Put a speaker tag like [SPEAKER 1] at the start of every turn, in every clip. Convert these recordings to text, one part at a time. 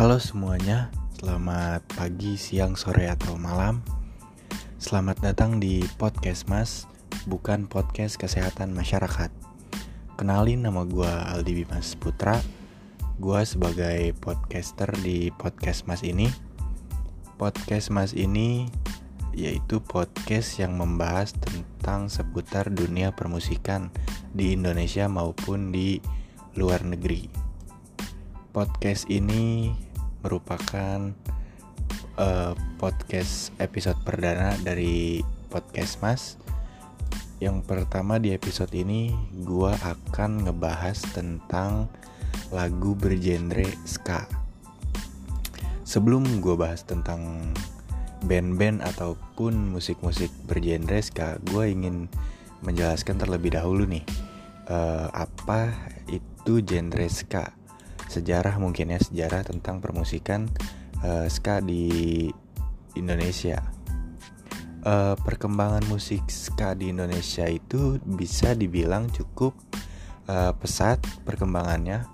[SPEAKER 1] Halo semuanya, selamat pagi, siang, sore, atau malam. Selamat datang di podcast Mas, bukan podcast kesehatan masyarakat. Kenalin nama gue Aldi Bimas Putra. Gue sebagai podcaster di podcast Mas ini. Podcast Mas ini yaitu podcast yang membahas tentang seputar dunia permusikan di Indonesia maupun di luar negeri. Podcast ini merupakan uh, podcast episode perdana dari podcast Mas. Yang pertama di episode ini gua akan ngebahas tentang lagu bergenre ska. Sebelum gue bahas tentang band-band ataupun musik-musik bergenre ska, gue ingin menjelaskan terlebih dahulu nih uh, apa itu genre ska sejarah mungkin ya sejarah tentang permusikan uh, ska di Indonesia. Uh, perkembangan musik ska di Indonesia itu bisa dibilang cukup uh, pesat perkembangannya.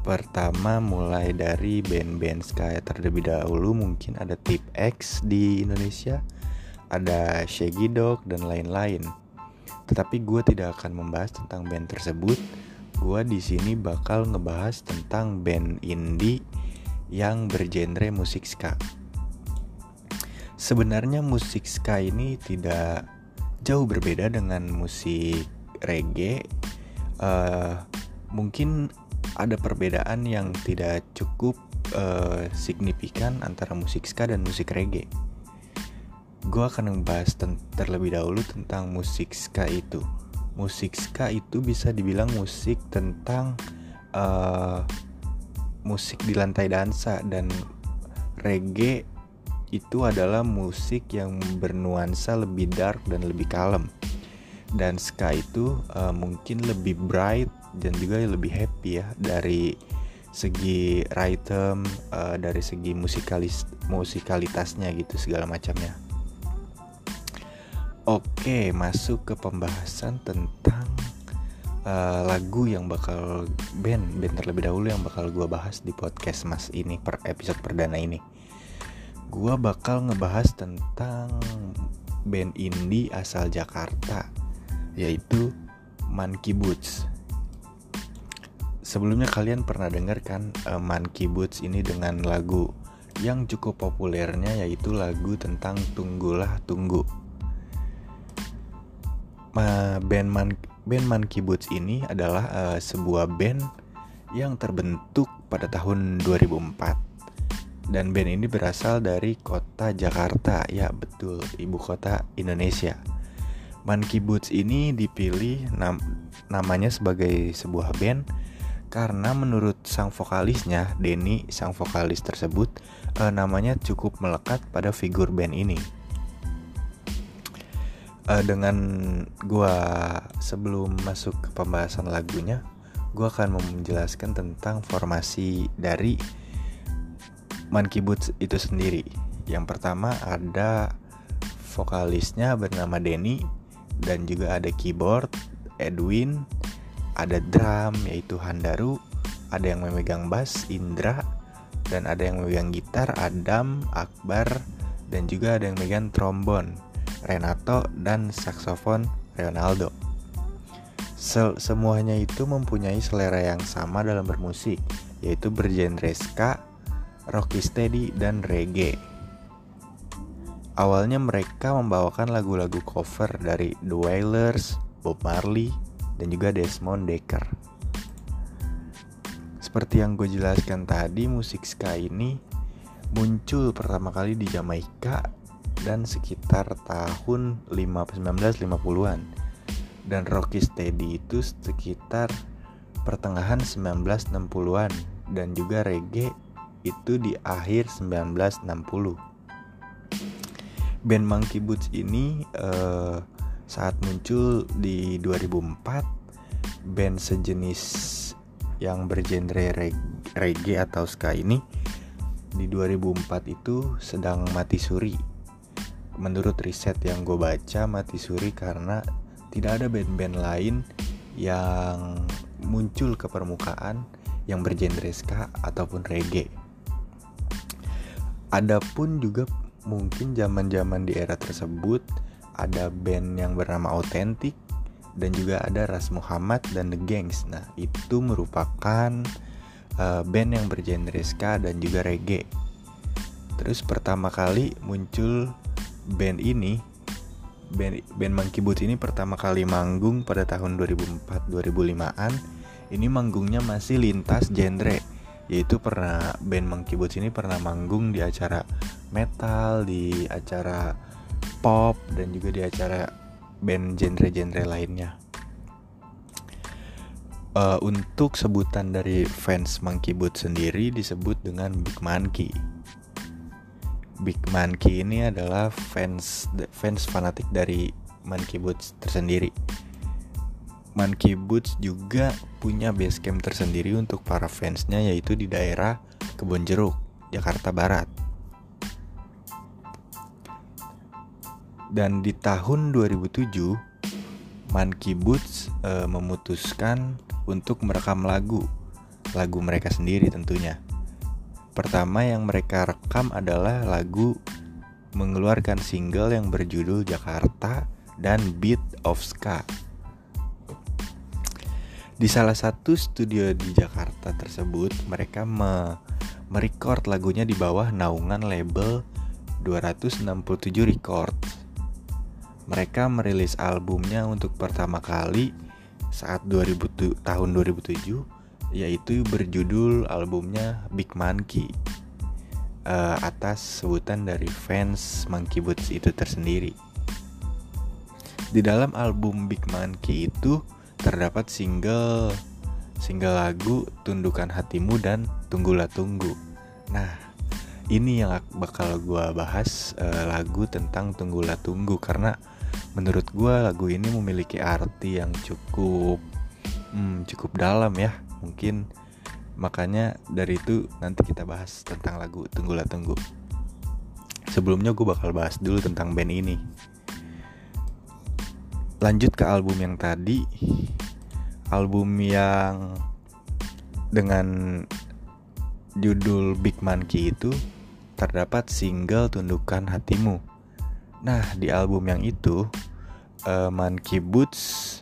[SPEAKER 1] Pertama mulai dari band-band ska terlebih dahulu mungkin ada Tip X di Indonesia, ada Shaggy Dog dan lain-lain. Tetapi gue tidak akan membahas tentang band tersebut gue di sini bakal ngebahas tentang band indie yang bergenre musik ska. Sebenarnya musik ska ini tidak jauh berbeda dengan musik reggae. Uh, mungkin ada perbedaan yang tidak cukup uh, signifikan antara musik ska dan musik reggae. Gue akan membahas terlebih dahulu tentang musik ska itu musik ska itu bisa dibilang musik tentang uh, musik di lantai dansa dan reggae itu adalah musik yang bernuansa lebih dark dan lebih kalem. Dan ska itu uh, mungkin lebih bright dan juga lebih happy ya dari segi rhythm uh, dari segi musikalis musikalitasnya gitu segala macamnya Oke, masuk ke pembahasan tentang uh, lagu yang bakal band band terlebih dahulu yang bakal gue bahas di podcast mas ini per episode perdana ini. Gue bakal ngebahas tentang band indie asal Jakarta, yaitu Monkey Boots. Sebelumnya kalian pernah dengar kan uh, Monkey Boots ini dengan lagu yang cukup populernya yaitu lagu tentang Tunggulah Tunggu band Man band Monkey Boots ini adalah uh, sebuah band yang terbentuk pada tahun 2004 dan band ini berasal dari kota Jakarta. Ya betul. Ibu kota Indonesia. Monkey Boots ini dipilih nam namanya sebagai sebuah band karena menurut sang vokalisnya Denny sang vokalis tersebut uh, namanya cukup melekat pada figur band ini uh, dengan gua sebelum masuk ke pembahasan lagunya, gua akan menjelaskan tentang formasi dari Monkey Boots itu sendiri. Yang pertama ada vokalisnya bernama Denny dan juga ada keyboard Edwin, ada drum yaitu Handaru, ada yang memegang bass Indra dan ada yang memegang gitar Adam, Akbar dan juga ada yang memegang trombon Renato, dan saksofon Ronaldo. Se semuanya itu mempunyai selera yang sama dalam bermusik, yaitu bergenre ska, rocksteady, dan reggae. Awalnya mereka membawakan lagu-lagu cover dari The Wailers, Bob Marley, dan juga Desmond Dekker. Seperti yang gue jelaskan tadi, musik ska ini muncul pertama kali di Jamaika dan sekitar tahun 1950-an dan Rocky Steady itu sekitar pertengahan 1960-an dan juga reggae itu di akhir 1960 band Monkey Boots ini uh, saat muncul di 2004 band sejenis yang bergenre reggae atau ska ini di 2004 itu sedang mati suri menurut riset yang gue baca mati suri karena tidak ada band-band lain yang muncul ke permukaan yang bergenre ska ataupun reggae Adapun juga mungkin zaman-zaman di era tersebut ada band yang bernama Authentic dan juga ada Ras Muhammad dan The Gangs. Nah, itu merupakan uh, band yang bergenre ska dan juga reggae. Terus pertama kali muncul band ini band, band Monkey Boots ini pertama kali manggung pada tahun 2004-2005an. Ini manggungnya masih lintas genre yaitu pernah band Monkey Boots ini pernah manggung di acara metal, di acara pop dan juga di acara band genre-genre lainnya. Uh, untuk sebutan dari fans Monkey Boots sendiri disebut dengan Big Monkey. Big Monkey ini adalah fans fans fanatik dari Monkey Boots tersendiri Monkey Boots juga punya base camp tersendiri untuk para fansnya yaitu di daerah Kebon Jeruk, Jakarta Barat. Dan di tahun 2007, Monkey Boots e, memutuskan untuk merekam lagu, lagu mereka sendiri tentunya. Pertama yang mereka rekam adalah lagu mengeluarkan single yang berjudul Jakarta dan Beat of Ska di salah satu studio di Jakarta tersebut, mereka me merecord lagunya di bawah naungan label 267 Records. Mereka merilis albumnya untuk pertama kali saat 2000 tahun 2007 yaitu berjudul albumnya Big Monkey uh, atas sebutan dari fans Monkey Boots itu tersendiri. Di dalam album Big Monkey itu terdapat single single lagu Tundukan Hatimu dan Tunggulah Tunggu. Nah, ini yang bakal gue bahas uh, lagu tentang Tunggulah Tunggu karena menurut gue lagu ini memiliki arti yang cukup hmm, cukup dalam ya. Mungkin makanya dari itu nanti kita bahas tentang lagu Tunggulah Tunggu. Sebelumnya gue bakal bahas dulu tentang band ini lanjut ke album yang tadi album yang dengan judul Big Monkey itu terdapat single Tundukan Hatimu. Nah, di album yang itu uh, Monkey Boots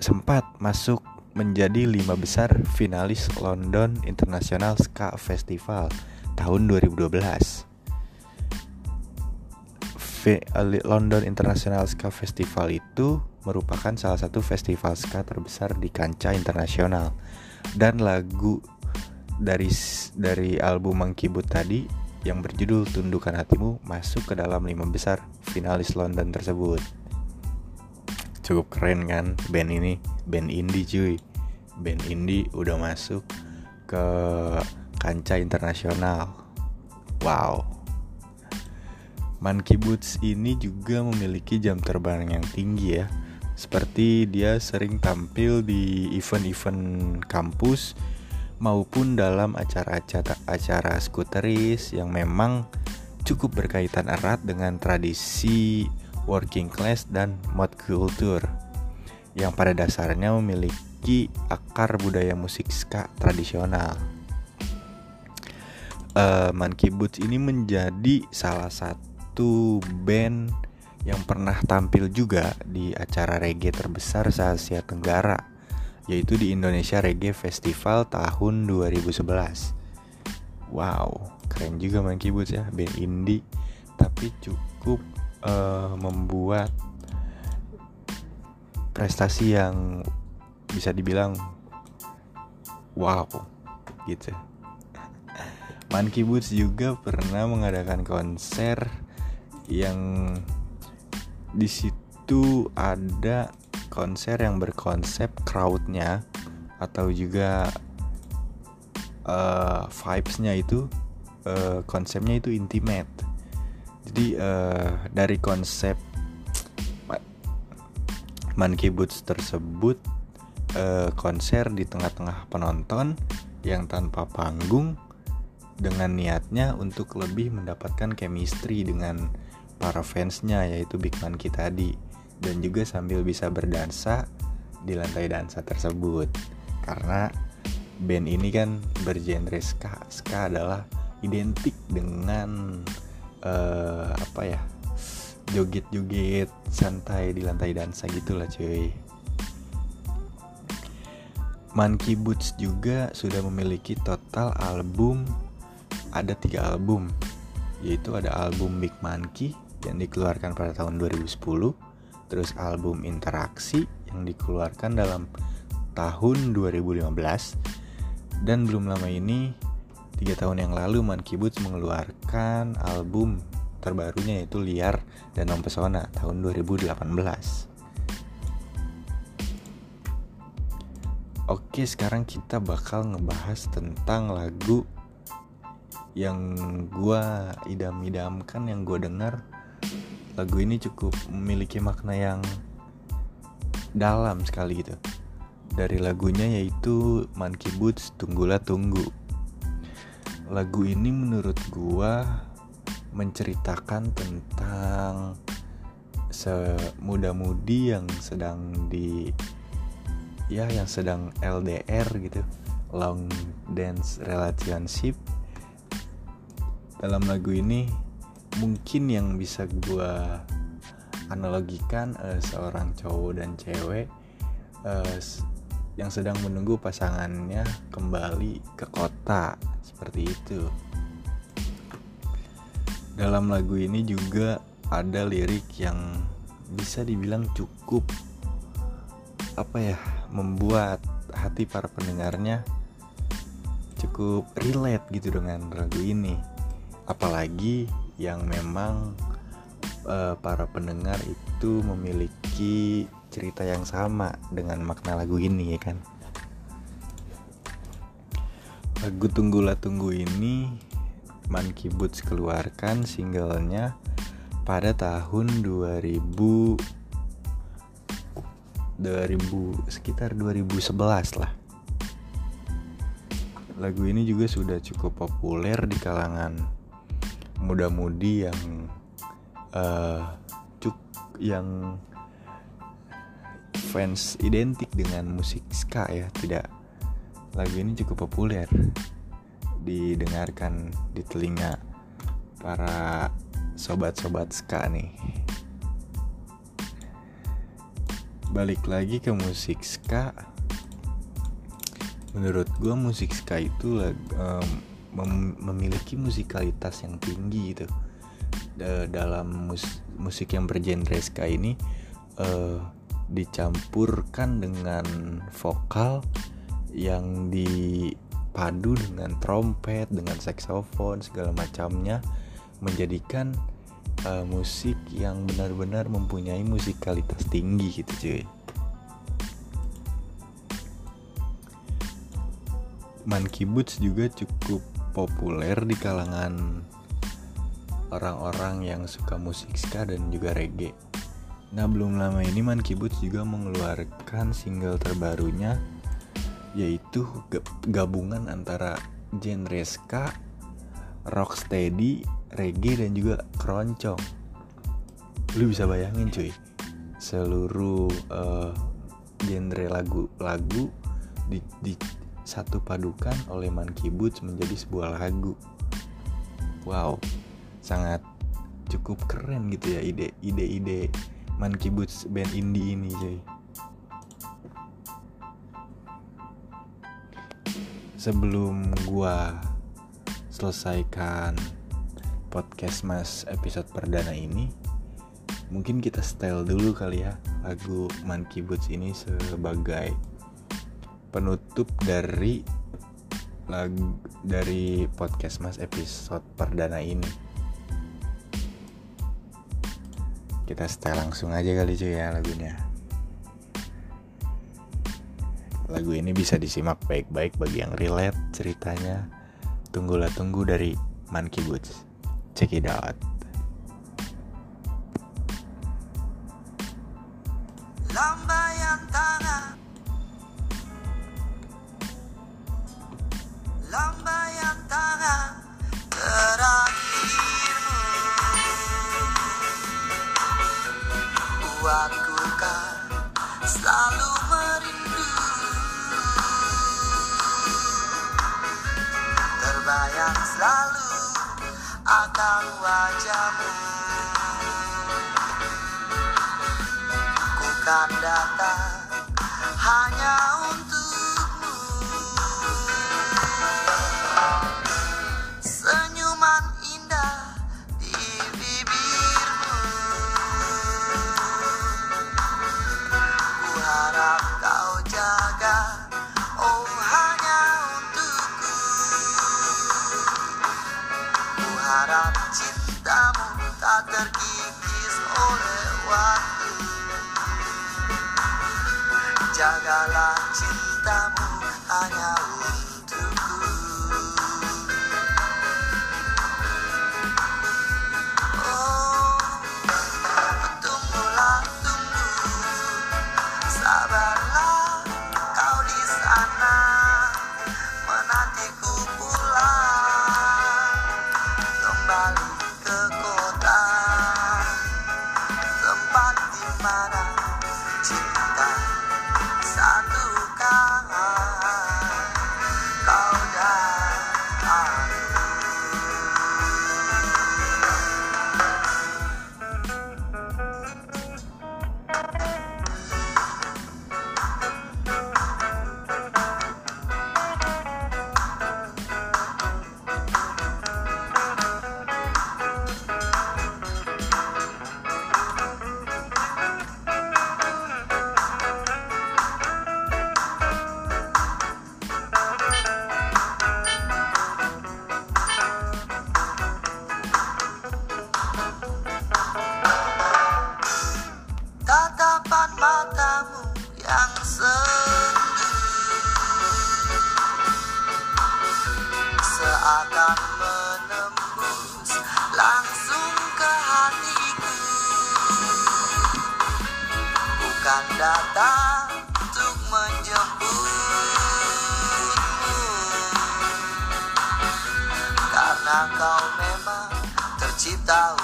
[SPEAKER 1] sempat masuk menjadi lima besar finalis London International Ska Festival tahun 2012. London International Ska Festival itu merupakan salah satu festival ska terbesar di kancah internasional dan lagu dari dari album Boot tadi yang berjudul Tundukkan Hatimu masuk ke dalam lima besar finalis London tersebut. Cukup keren kan band ini, band indie cuy. Band indie udah masuk ke kancah internasional. Wow, Monkey Boots ini juga memiliki jam terbang yang tinggi ya. Seperti dia sering tampil di event-event kampus maupun dalam acara-acara acara skuteris yang memang cukup berkaitan erat dengan tradisi working class dan mod culture yang pada dasarnya memiliki akar budaya musik ska tradisional. Uh, Monkey Boots ini menjadi salah satu band yang pernah tampil juga di acara reggae terbesar se-Asia Tenggara yaitu di Indonesia Reggae Festival tahun 2011. Wow, keren juga Monkey Boots ya, band indie tapi cukup uh, membuat prestasi yang bisa dibilang wow gitu. Monkey Boots juga pernah mengadakan konser yang di situ ada konser yang berkonsep crowdnya atau juga uh, vibesnya itu uh, konsepnya itu intimate jadi uh, dari konsep Monkey Boots tersebut uh, konser di tengah-tengah penonton yang tanpa panggung dengan niatnya untuk lebih mendapatkan chemistry dengan para fansnya yaitu Big Monkey tadi. Dan juga sambil bisa berdansa di lantai dansa tersebut. Karena band ini kan bergenre ska. Ska adalah identik dengan uh, apa ya joget-joget santai di lantai dansa gitulah cuy. Monkey Boots juga sudah memiliki total album ada tiga album yaitu ada album Big Monkey yang dikeluarkan pada tahun 2010 terus album Interaksi yang dikeluarkan dalam tahun 2015 dan belum lama ini tiga tahun yang lalu Monkey Boots mengeluarkan album terbarunya yaitu Liar dan Mempesona tahun 2018. Oke, sekarang kita bakal ngebahas tentang lagu yang gua idam-idamkan yang gua dengar. Lagu ini cukup memiliki makna yang dalam sekali gitu. Dari lagunya yaitu Monkey Boots Tunggulah Tunggu. Lagu ini menurut gua menceritakan tentang semuda-mudi yang sedang di ya yang sedang LDR gitu. Long dance relationship. Dalam lagu ini mungkin yang bisa gue analogikan uh, seorang cowok dan cewek uh, yang sedang menunggu pasangannya kembali ke kota. Seperti itu. Dalam lagu ini juga ada lirik yang bisa dibilang cukup apa ya membuat hati para pendengarnya cukup relate gitu dengan lagu ini. Apalagi yang memang uh, para pendengar itu memiliki cerita yang sama dengan makna lagu ini ya kan lagu Tunggulah Tunggu ini Monkey Boots keluarkan singlenya pada tahun 2000 2000 sekitar 2011 lah. Lagu ini juga sudah cukup populer di kalangan muda-mudi yang uh, cuk yang fans identik dengan musik ska ya, tidak lagu ini cukup populer didengarkan di telinga para sobat-sobat ska nih. Balik lagi ke musik ska. Menurut gue musik ska itu um, mem memiliki musikalitas yang tinggi gitu. Dalam mus musik yang bergenre ska ini uh, dicampurkan dengan vokal yang di padu dengan trompet, dengan saksofon segala macamnya menjadikan uh, musik yang benar-benar mempunyai musikalitas tinggi gitu cuy. Monkey Boots juga cukup populer di kalangan orang-orang yang suka musik ska dan juga reggae. Nah belum lama ini Monkey Boots juga mengeluarkan single terbarunya yaitu gabungan antara genre ska, rocksteady, reggae dan juga keroncong. Lu bisa bayangin cuy, seluruh uh, genre lagu-lagu di, di satu padukan oleh Monkey Boots menjadi sebuah lagu. Wow, sangat cukup keren gitu ya ide ide-ide Monkey Boots band indie ini cuy. sebelum gua selesaikan podcast mas episode perdana ini mungkin kita style dulu kali ya lagu Monkey Boots ini sebagai penutup dari lagu dari podcast mas episode perdana ini kita style langsung aja kali cuy ya lagunya Lagu ini bisa disimak baik-baik bagi yang relate ceritanya. Tunggulah tunggu dari Monkey Boots. Check it out.
[SPEAKER 2] membuatku kan selalu merindu. Terbayang selalu akan wajahmu. Ku kan datang hanya akan datang untuk menjemputmu. Karena kau memang tercipta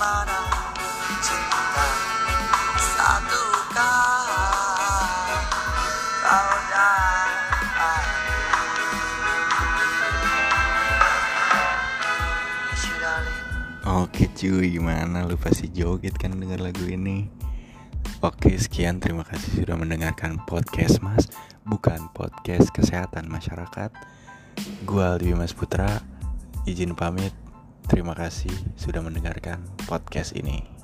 [SPEAKER 1] Oke cuy, gimana? Lu pasti joget kan denger lagu ini. Oke sekian, terima kasih sudah mendengarkan podcast mas. Bukan podcast kesehatan masyarakat. Gue Aldi Mas Putra. Izin pamit. Terima kasih sudah mendengarkan podcast ini.